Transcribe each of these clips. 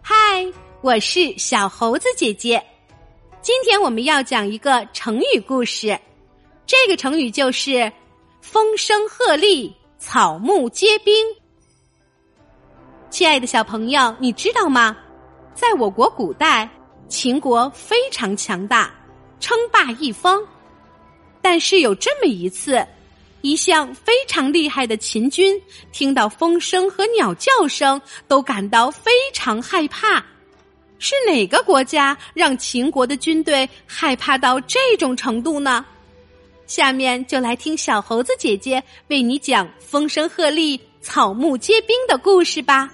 嗨，我是小猴子姐姐。今天我们要讲一个成语故事，这个成语就是“风声鹤唳，草木皆兵”。亲爱的小朋友，你知道吗？在我国古代，秦国非常强大，称霸一方。但是有这么一次，一向非常厉害的秦军听到风声和鸟叫声，都感到非常害怕。是哪个国家让秦国的军队害怕到这种程度呢？下面就来听小猴子姐姐为你讲“风声鹤唳，草木皆兵”的故事吧。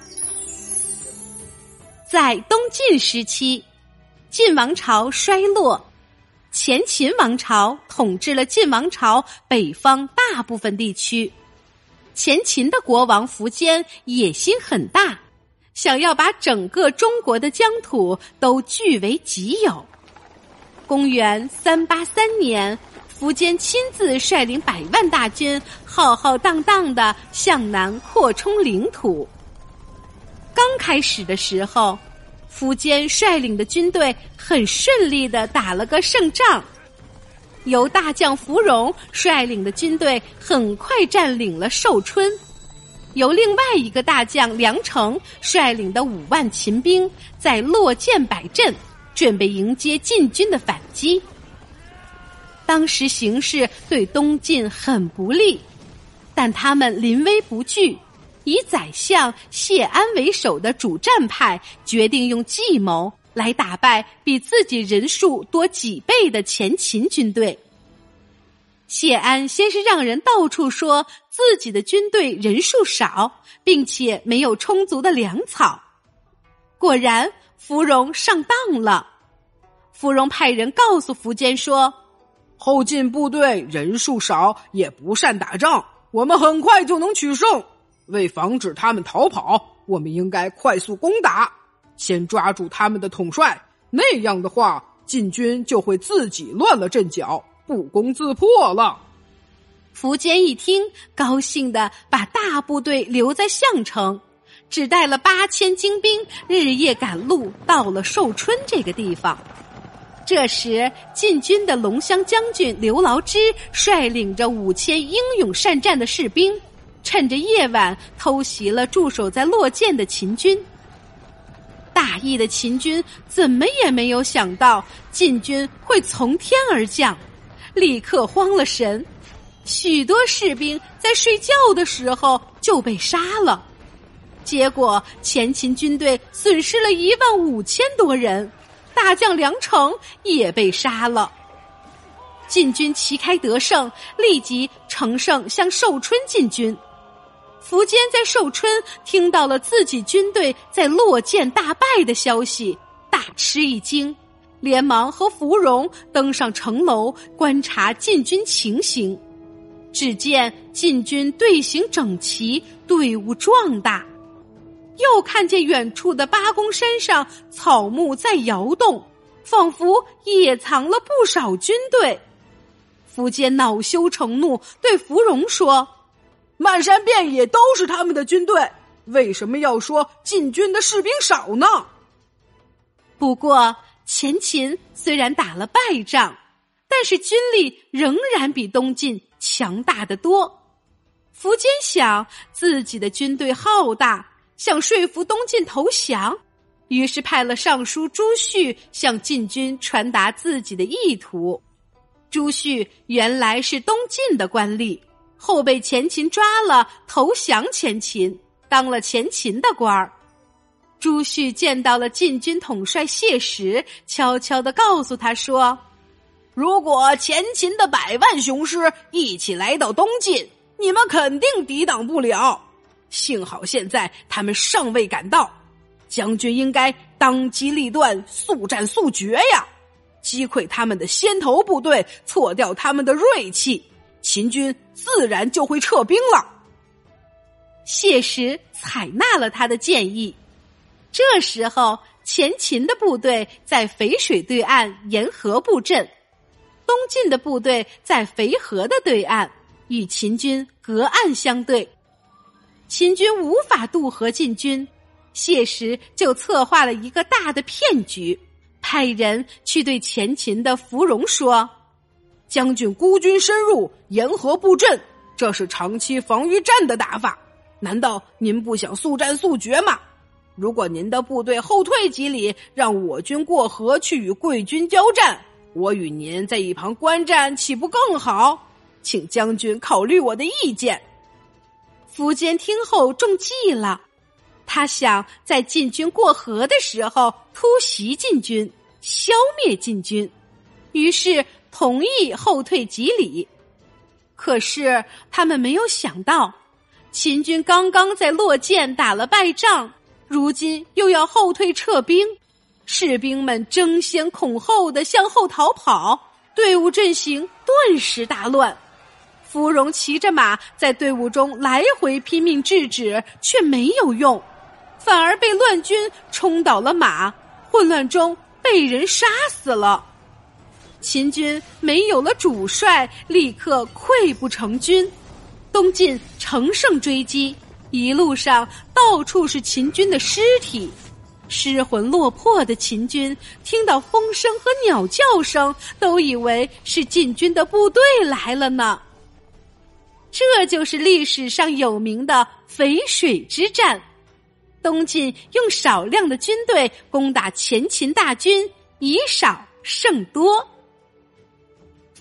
在东晋时期，晋王朝衰落。前秦王朝统治了晋王朝北方大部分地区，前秦的国王苻坚野心很大，想要把整个中国的疆土都据为己有。公元三八三年，苻坚亲自率领百万大军，浩浩荡荡的向南扩充领土。刚开始的时候。苻坚率领的军队很顺利的打了个胜仗，由大将芙蓉率领的军队很快占领了寿春，由另外一个大将梁成率领的五万秦兵在落涧摆阵，准备迎接晋军的反击。当时形势对东晋很不利，但他们临危不惧。以宰相谢安为首的主战派决定用计谋来打败比自己人数多几倍的前秦军队。谢安先是让人到处说自己的军队人数少，并且没有充足的粮草。果然，芙蓉上当了。芙蓉派人告诉苻坚说：“后晋部队人数少，也不善打仗，我们很快就能取胜。”为防止他们逃跑，我们应该快速攻打，先抓住他们的统帅。那样的话，晋军就会自己乱了阵脚，不攻自破了。苻坚一听，高兴的把大部队留在项城，只带了八千精兵，日夜赶路，到了寿春这个地方。这时，晋军的龙骧将军刘牢之率领着五千英勇善战的士兵。趁着夜晚偷袭了驻守在洛涧的秦军，大意的秦军怎么也没有想到晋军会从天而降，立刻慌了神，许多士兵在睡觉的时候就被杀了，结果前秦军队损失了一万五千多人，大将梁成也被杀了。晋军旗开得胜，立即乘胜向寿春进军。苻坚在寿春听到了自己军队在洛涧大败的消息，大吃一惊，连忙和芙蓉登上城楼观察晋军情形。只见晋军队形整齐，队伍壮大，又看见远处的八公山上草木在摇动，仿佛也藏了不少军队。苻坚恼羞成怒，对芙蓉说。漫山遍野都是他们的军队，为什么要说晋军的士兵少呢？不过前秦虽然打了败仗，但是军力仍然比东晋强大的多。苻坚想自己的军队浩大，想说服东晋投降，于是派了尚书朱旭向晋军传达自己的意图。朱旭原来是东晋的官吏。后被前秦抓了，投降前秦，当了前秦的官儿。朱旭见到了晋军统帅谢石，悄悄的告诉他说：“如果前秦的百万雄师一起来到东晋，你们肯定抵挡不了。幸好现在他们尚未赶到，将军应该当机立断，速战速决呀！击溃他们的先头部队，挫掉他们的锐气。”秦军自然就会撤兵了。谢石采纳了他的建议。这时候，前秦的部队在淝水对岸沿河布阵，东晋的部队在淝河的对岸，与秦军隔岸相对。秦军无法渡河进军，谢石就策划了一个大的骗局，派人去对前秦的芙蓉说：“将军孤军深入，沿河布阵，这是长期防御战的打法。难道您不想速战速决吗？如果您的部队后退几里，让我军过河去与贵军交战，我与您在一旁观战，岂不更好？请将军考虑我的意见。”苻坚听后中计了，他想在晋军过河的时候突袭晋军，消灭晋军，于是同意后退几里。可是他们没有想到，秦军刚刚在洛涧打了败仗，如今又要后退撤兵，士兵们争先恐后的向后逃跑，队伍阵型顿时大乱。芙蓉骑着马在队伍中来回拼命制止，却没有用，反而被乱军冲倒了马，混乱中被人杀死了。秦军没有了主帅，立刻溃不成军。东晋乘胜追击，一路上到处是秦军的尸体，失魂落魄的秦军听到风声和鸟叫声，都以为是晋军的部队来了呢。这就是历史上有名的淝水之战，东晋用少量的军队攻打前秦大军，以少胜多。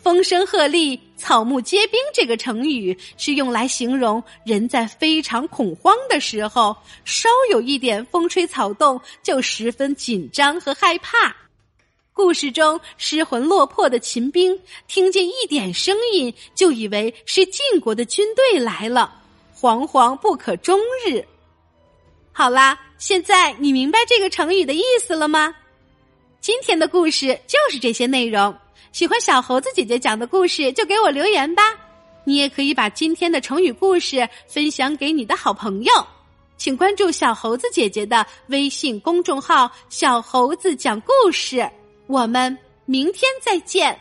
风声鹤唳、草木皆兵这个成语是用来形容人在非常恐慌的时候，稍有一点风吹草动就十分紧张和害怕。故事中失魂落魄的秦兵听见一点声音，就以为是晋国的军队来了，惶惶不可终日。好啦，现在你明白这个成语的意思了吗？今天的故事就是这些内容。喜欢小猴子姐姐讲的故事，就给我留言吧。你也可以把今天的成语故事分享给你的好朋友，请关注小猴子姐姐的微信公众号“小猴子讲故事”。我们明天再见。